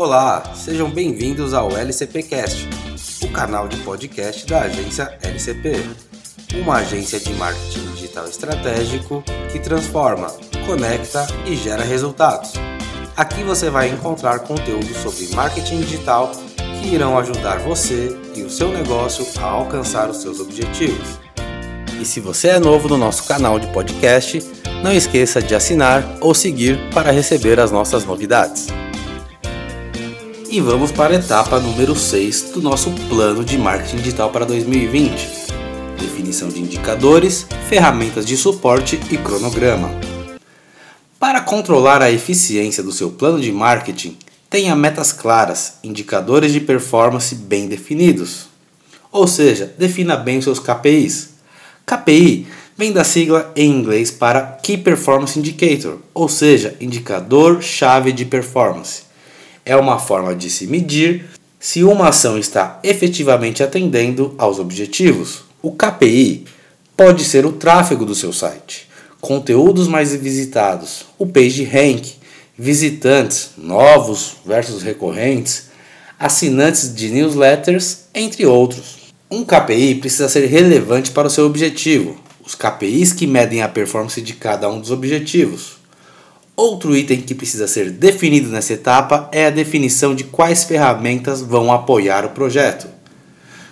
Olá, sejam bem-vindos ao LCPcast, o canal de podcast da agência LCP, uma agência de marketing digital estratégico que transforma, conecta e gera resultados. Aqui você vai encontrar conteúdo sobre marketing digital que irão ajudar você e o seu negócio a alcançar os seus objetivos. E se você é novo no nosso canal de podcast, não esqueça de assinar ou seguir para receber as nossas novidades. E vamos para a etapa número 6 do nosso plano de marketing digital para 2020. Definição de indicadores, ferramentas de suporte e cronograma. Para controlar a eficiência do seu plano de marketing, tenha metas claras, indicadores de performance bem definidos. Ou seja, defina bem os seus KPIs. KPI vem da sigla em inglês para Key Performance Indicator, ou seja, indicador-chave de performance. É uma forma de se medir se uma ação está efetivamente atendendo aos objetivos. O KPI pode ser o tráfego do seu site, conteúdos mais visitados, o page rank, visitantes novos versus recorrentes, assinantes de newsletters, entre outros. Um KPI precisa ser relevante para o seu objetivo, os KPIs que medem a performance de cada um dos objetivos. Outro item que precisa ser definido nessa etapa é a definição de quais ferramentas vão apoiar o projeto.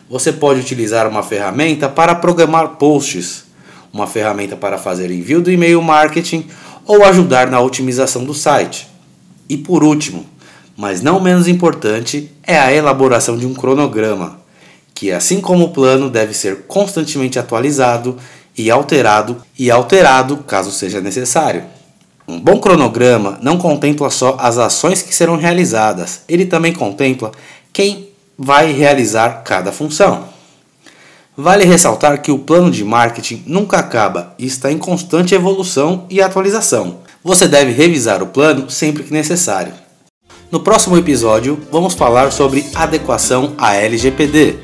Você pode utilizar uma ferramenta para programar posts, uma ferramenta para fazer envio do e-mail marketing ou ajudar na otimização do site. E por último, mas não menos importante, é a elaboração de um cronograma, que assim como o plano deve ser constantemente atualizado e alterado e alterado caso seja necessário. Um bom cronograma não contempla só as ações que serão realizadas, ele também contempla quem vai realizar cada função. Vale ressaltar que o plano de marketing nunca acaba e está em constante evolução e atualização. Você deve revisar o plano sempre que necessário. No próximo episódio, vamos falar sobre adequação à LGPD,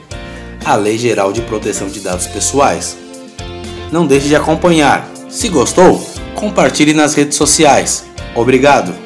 a Lei Geral de Proteção de Dados Pessoais, não deixe de acompanhar. Se gostou, compartilhe nas redes sociais. Obrigado!